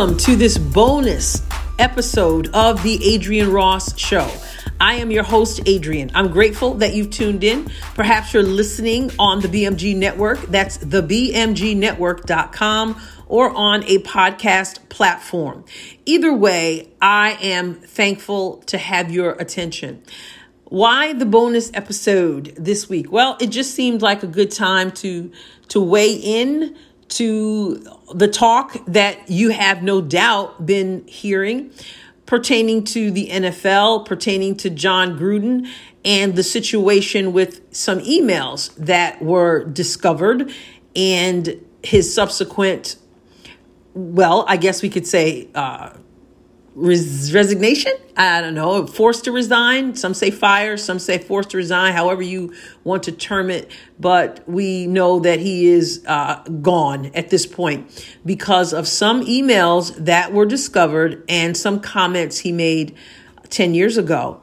Welcome to this bonus episode of The Adrienne Ross Show. I am your host, Adrienne. I'm grateful that you've tuned in. Perhaps you're listening on the BMG Network. That's thebmgnetwork.com or on a podcast platform. Either way, I am thankful to have your attention. Why the bonus episode this week? Well, it just seemed like a good time to to weigh in to the talk that you have no doubt been hearing pertaining to the NFL, pertaining to Jon Gruden, and the situation with some emails that were discovered and his subsequent, well, I guess we could say, uh, res- resignation. I don't know, forced to resign. Some say fire, some say forced to resign, however you want to term it. But we know that he is uh, gone at this point because of some emails that were discovered and some comments he made 10 years ago.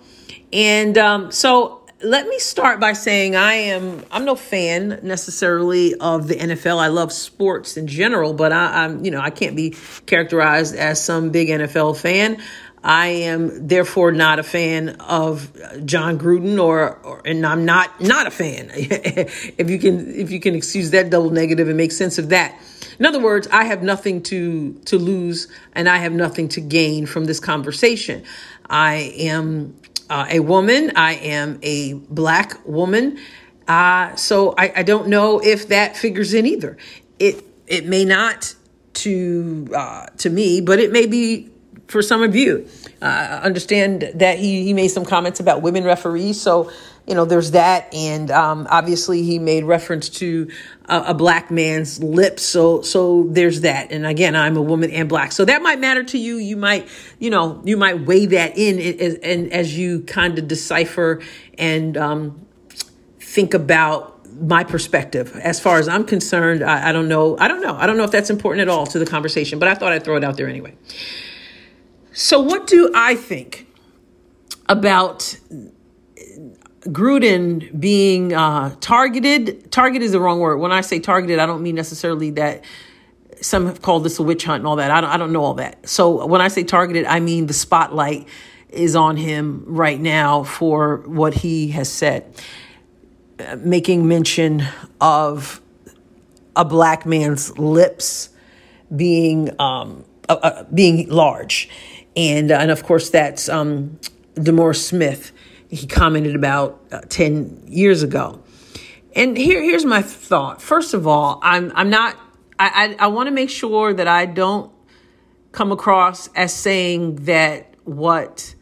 And um, so let me start by saying I am I'm no fan necessarily of the NFL. I love sports in general, but I, am you know I can't be characterized as some big NFL fan. I am therefore not a fan of Jon Gruden, or, or and I'm not not a fan. if you can if you can excuse that double negative and make sense of that. In other words, I have nothing to to lose and I have nothing to gain from this conversation. I am uh, a woman. I am a black woman. Uh, so I, I, don't know if that figures in either. It it may not to uh, to me, but it may be for some of you. Uh, understand that he he made some comments about women referees. So you know, there's that, and um, obviously he made reference to a, a, black man's lips. So, so there's that. And again, I'm a woman and black, so that might matter to you. You might, you know, you might weigh that in, and, and as you kind of decipher and um, think about my perspective. As far as I'm concerned, I, I don't know. I don't know. I don't know if that's important at all to the conversation, but I thought I'd throw it out there anyway. So, what do I think about Gruden being uh, targeted. Target is the wrong word. When I say targeted, I don't mean necessarily that some have called this a witch hunt and all that. I don't, I don't know all that. So when I say targeted, I mean the spotlight is on him right now for what he has said, uh, making mention of a black man's lips being um, uh, uh, being large, and and of course that's um, DeMaurice Smith he commented about uh, 10 years ago. And here, here's my thought. First of all, I'm, I'm not, I, I, I want to make sure that I don't come across as saying that what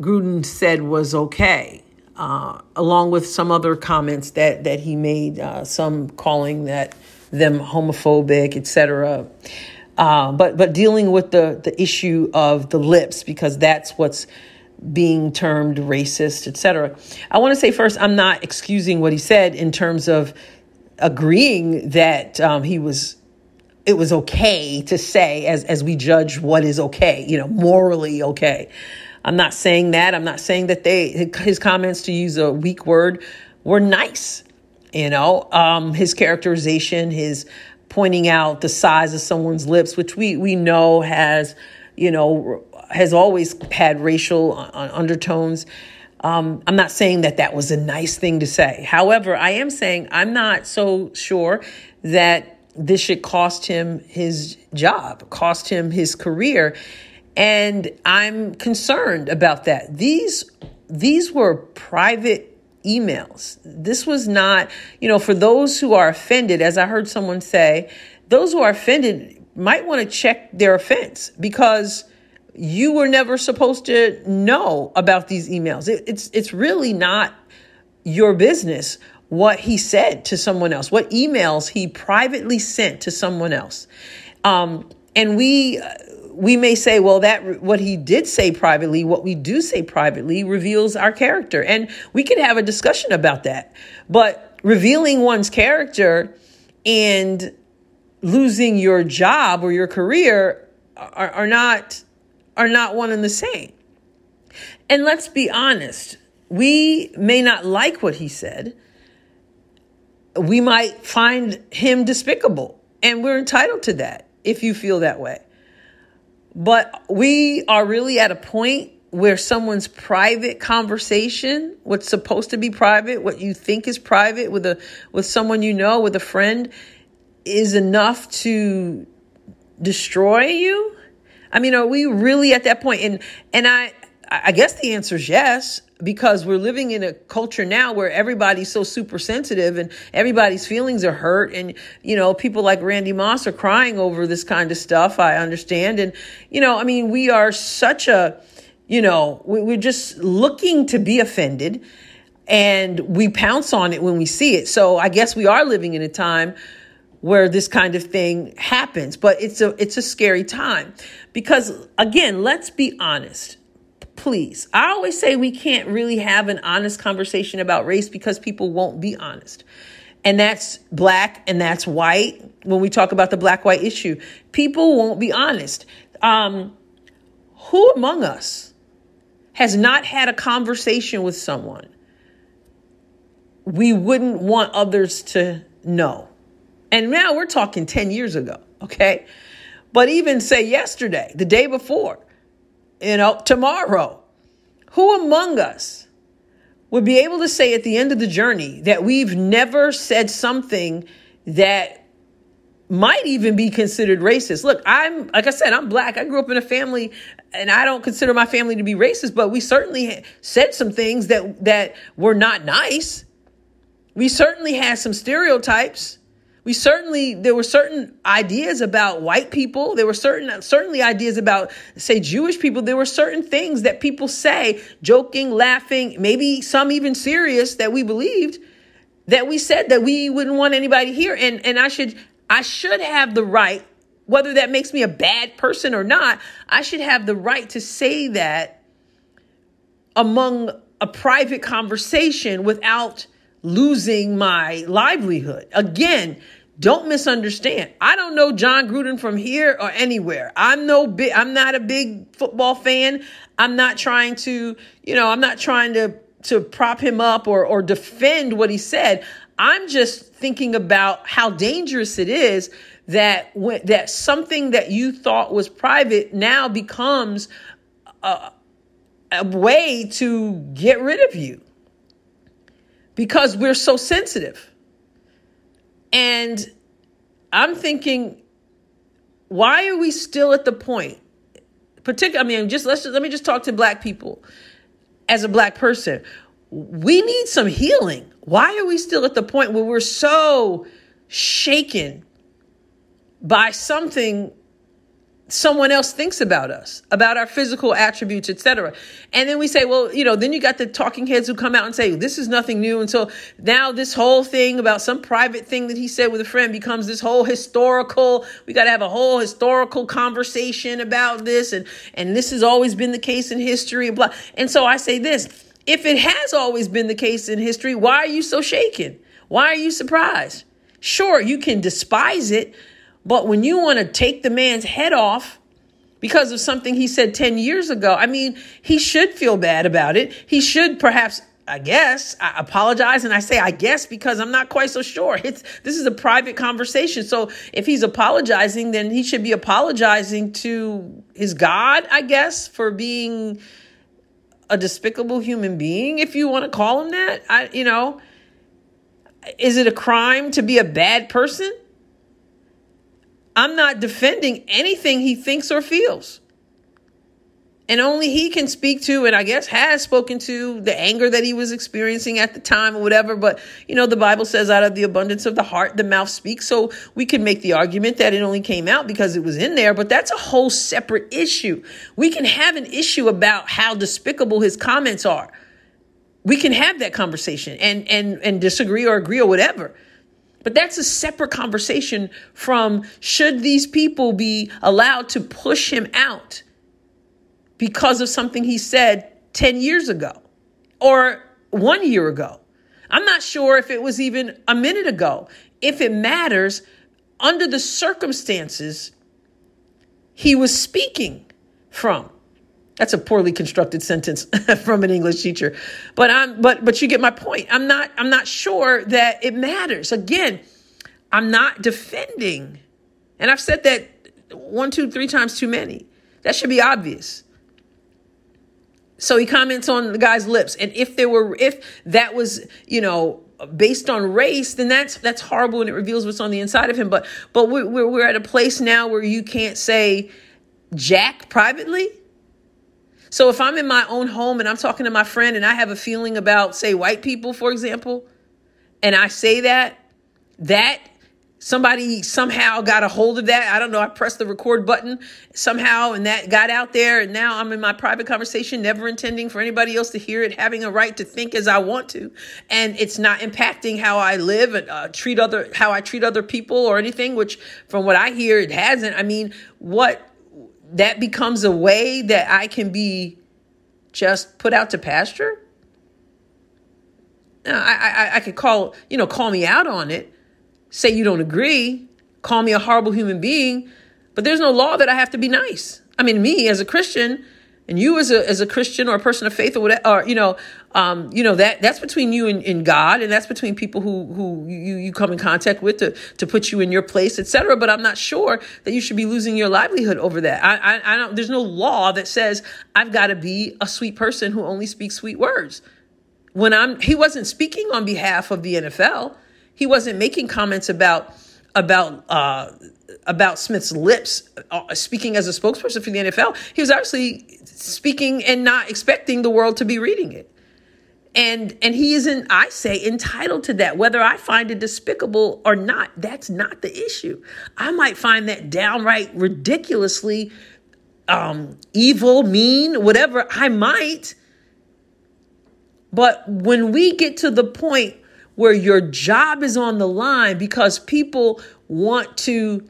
Gruden said was okay. Uh, along with some other comments that that he made, uh, some calling that them homophobic, etc. Uh, but but dealing with the the issue of the lips because that's what's being termed racist, etc. I want to say first, I'm not excusing what he said in terms of agreeing that um, he was it was okay to say as as we judge what is okay, you know, morally okay. I'm not saying that. I'm not saying that they his comments to use a weak word were nice. You know, um, his characterization, his pointing out the size of someone's lips, which we we know has you know has always had racial undertones. Um, I'm not saying that that was a nice thing to say. However, I am saying I'm not so sure that this should cost him his job, cost him his career. And I'm concerned about that. These these were private emails. This was not, you know, for those who are offended, as I heard someone say, those who are offended might want to check their offense because you were never supposed to know about these emails. It, it's it's really not your business what he said to someone else, what emails he privately sent to someone else. Um, and we we may say, well, that what he did say privately, what we do say privately, reveals our character, and we can have a discussion about that. But revealing one's character and losing your job or your career are, are not are not one and the same. And let's be honest, we may not like what he said. We might find him despicable, and we're entitled to that if you feel that way. But we are really at a point where someone's private conversation, what's supposed to be private, what you think is private with a with someone you know, with a friend, is enough to destroy you? I mean, are we really at that point? And and I I guess the answer is yes because we're living in a culture now where everybody's so super sensitive and everybody's feelings are hurt. And you know people like Randy Moss are crying over this kind of stuff I understand. And you know I mean we are such a you know we're just looking to be offended and we pounce on it when we see it. So I guess we are living in a time where this kind of thing happens but it's a it's a scary time because again let's be honest please. I always say we can't really have an honest conversation about race because people won't be honest. And that's black and that's white when we talk about the black white issue. People won't be honest. Um, who among us has not had a conversation with someone we wouldn't want others to know? And now we're talking 10 years ago, okay? But even say yesterday, the day before, you know, tomorrow. Who among us would be able to say at the end of the journey that we've never said something that might even be considered racist? Look, I'm, like I said, I'm black. I grew up in a family and I don't consider my family to be racist, but we certainly said some things that, that were not nice. We certainly had some stereotypes we certainly there were certain ideas about white people. There were certain certainly ideas about say jewish people. There were certain things that people say joking laughing maybe some even serious that we believed that we said that we wouldn't want anybody here. And and i should i should have the right whether that makes me a bad person or not i should have the right to say that among a private conversation without losing my livelihood. Again, don't misunderstand. I don't know Jon Gruden from here or anywhere. I'm no big I'm not a big football fan. I'm not trying to, you know, I'm not trying to to prop him up or or defend what he said. I'm just thinking about how dangerous it is that when, that something that you thought was private now becomes a, a way to get rid of you because we're so sensitive. And I'm thinking, why are we still at the point? Particularly, I mean, just let's just, let me just talk to black people as a black person. We need some healing. Why are we still at the point where we're so shaken by something someone else thinks about us, about our physical attributes, etc. And then we say, well, you know, then you got the talking heads who come out and say, this is nothing new. And so now this whole thing about some private thing that he said with a friend becomes this whole historical, we got to have a whole historical conversation about this. And, and this has always been the case in history and blah. And so I say this, if it has always been the case in history, why are you so shaken? Why are you surprised? Sure, you can despise it, but when you want to take the man's head off because of something he said 10 years ago, I mean, he should feel bad about it. He should perhaps I guess I apologize and I say I guess because I'm not quite so sure. It's this is a private conversation. So if he's apologizing then he should be apologizing to his God, I guess, for being a despicable human being if you want to call him that. I you know, is it a crime to be a bad person? I'm not defending anything he thinks or feels. And only he can speak to, and I guess has spoken to, the anger that he was experiencing at the time or whatever. But, you know, the Bible says, out of the abundance of the heart, the mouth speaks. So we can make the argument that it only came out because it was in there, but that's a whole separate issue. We can have an issue about how despicable his comments are. We can have that conversation and, and, and disagree or agree or whatever. But that's a separate conversation from should these people be allowed to push him out because of something he said 10 years ago or one year ago. I'm not sure if it was even a minute ago. If it matters, under the circumstances he was speaking from. That's a poorly constructed sentence from an English teacher. But I'm but but you get my point. I'm not I'm not sure that it matters. Again, I'm not defending. And I've said that one, two, three times too many. That should be obvious. So he comments on the guy's lips. And if there were, if that was, you know, based on race, then that's that's horrible and it reveals what's on the inside of him. But but we're we're, we're at a place now where you can't say Jack privately. So if I'm in my own home and I'm talking to my friend and I have a feeling about, say, white people, for example, and I say that, that somebody somehow got a hold of that. I don't know. I pressed the record button somehow and that got out there. And now I'm in my private conversation, never intending for anybody else to hear it, having a right to think as I want to. And it's not impacting how I live and uh, treat other, how I treat other people or anything, which from what I hear, it hasn't. I mean, what that becomes a way that I can be just put out to pasture. I, I, I could call, you know, call me out on it say you don't agree, call me a horrible human being, but there's no law that I have to be nice. I mean, me as a Christian, and you as a as a Christian or a person of faith or whatever, or you know, um, you know that that's between you and, and, God, and that's between people who who you you come in contact with to to put you in your place, etc. But I'm not sure that you should be losing your livelihood over that. I, I I don't. There's no law that says I've got to be a sweet person who only speaks sweet words. When I'm, he wasn't speaking on behalf of the NFL. He wasn't making comments about about uh, about Smith's lips, uh, speaking as a spokesperson for the NFL. He was actually speaking and not expecting the world to be reading it. And and he isn't, I say, entitled to that. Whether I find it despicable or not, that's not the issue. I might find that downright ridiculously um, evil, mean, whatever. I might. But when we get to the point where your job is on the line because people want to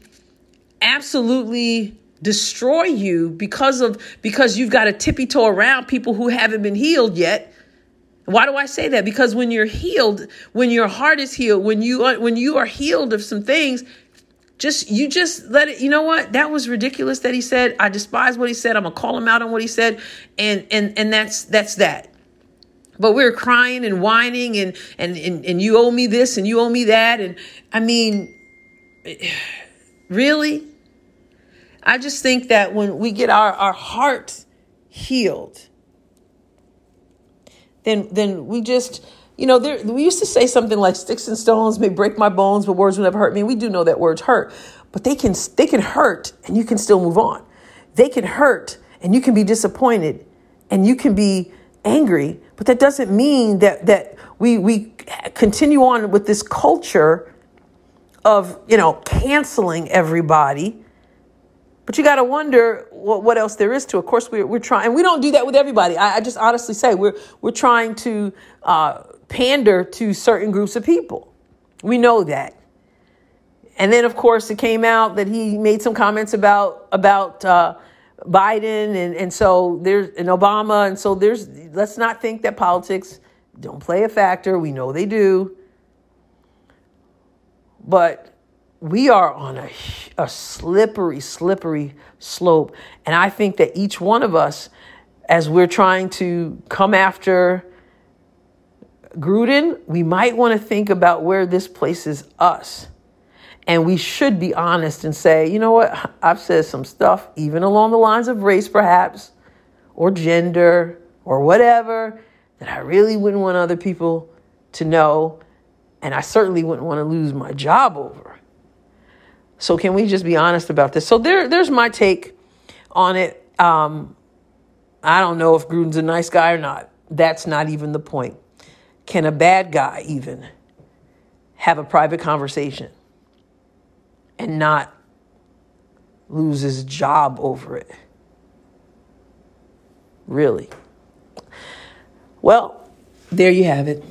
absolutely destroy you because of because you've got to tippy toe around people who haven't been healed yet. Why do I say that? Because when you're healed, when your heart is healed, when you are when you are healed of some things, just you just let it you know what that was ridiculous that he said i despise what he said i'm gonna call him out on what he said and and and that's that's that but we are crying and whining and, and, and, and you owe me this and you owe me that. And I mean, really? I just think that when we get our, our heart healed, then, then we just, you know, there, we used to say something like sticks and stones may break my bones, but words will never hurt me. We do know that words hurt, but they can, they can hurt and you can still move on. They can hurt and you can be disappointed and you can be angry, but that doesn't mean that that we we continue on with this culture of you know canceling everybody. But you got to wonder what, what else there is to. Of course, we're, we're trying, and we don't do that with everybody. I, I just honestly say we're we're trying to uh, pander to certain groups of people. We know that. And then, of course, it came out that he made some comments about about uh, Biden and, and so there's and Obama. And so there's let's not think that politics don't play a factor. We know they do. But we are on a, a slippery, slippery slope. And I think that each one of us, as we're trying to come after Gruden, we might want to think about where this places us. And we should be honest and say, you know what, I've said some stuff, even along the lines of race, perhaps, or gender, or whatever, that I really wouldn't want other people to know. And I certainly wouldn't want to lose my job over. So, can we just be honest about this? So, there, there's my take on it. Um, I don't know if Gruden's a nice guy or not. That's not even the point. Can a bad guy even have a private conversation? and not lose his job over it. Really. Well, there you have it.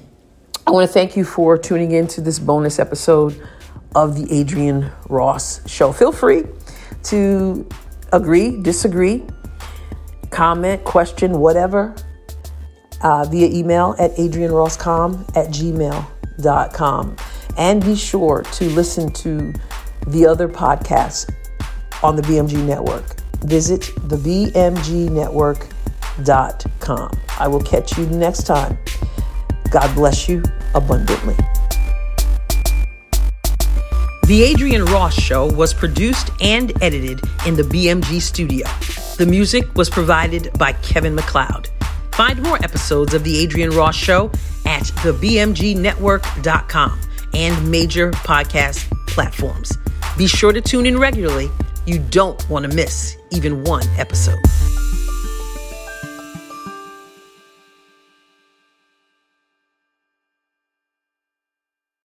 I want to thank you for tuning in to this bonus episode of the Adrienne Ross Show. Feel free to agree, disagree, comment, question, whatever, uh, via email at adriennerosscom at gmail.com. And be sure to listen to the other podcasts on the BMG network. Visit thebmgnetwork.com. I will catch you next time. God bless you abundantly. The Adrienne Ross Show was produced and edited in the BMG studio. The music was provided by Kevin MacLeod. Find more episodes of The Adrienne Ross Show at thebmgnetwork.com and major podcast platforms. Be sure to tune in regularly. You don't want to miss even one episode.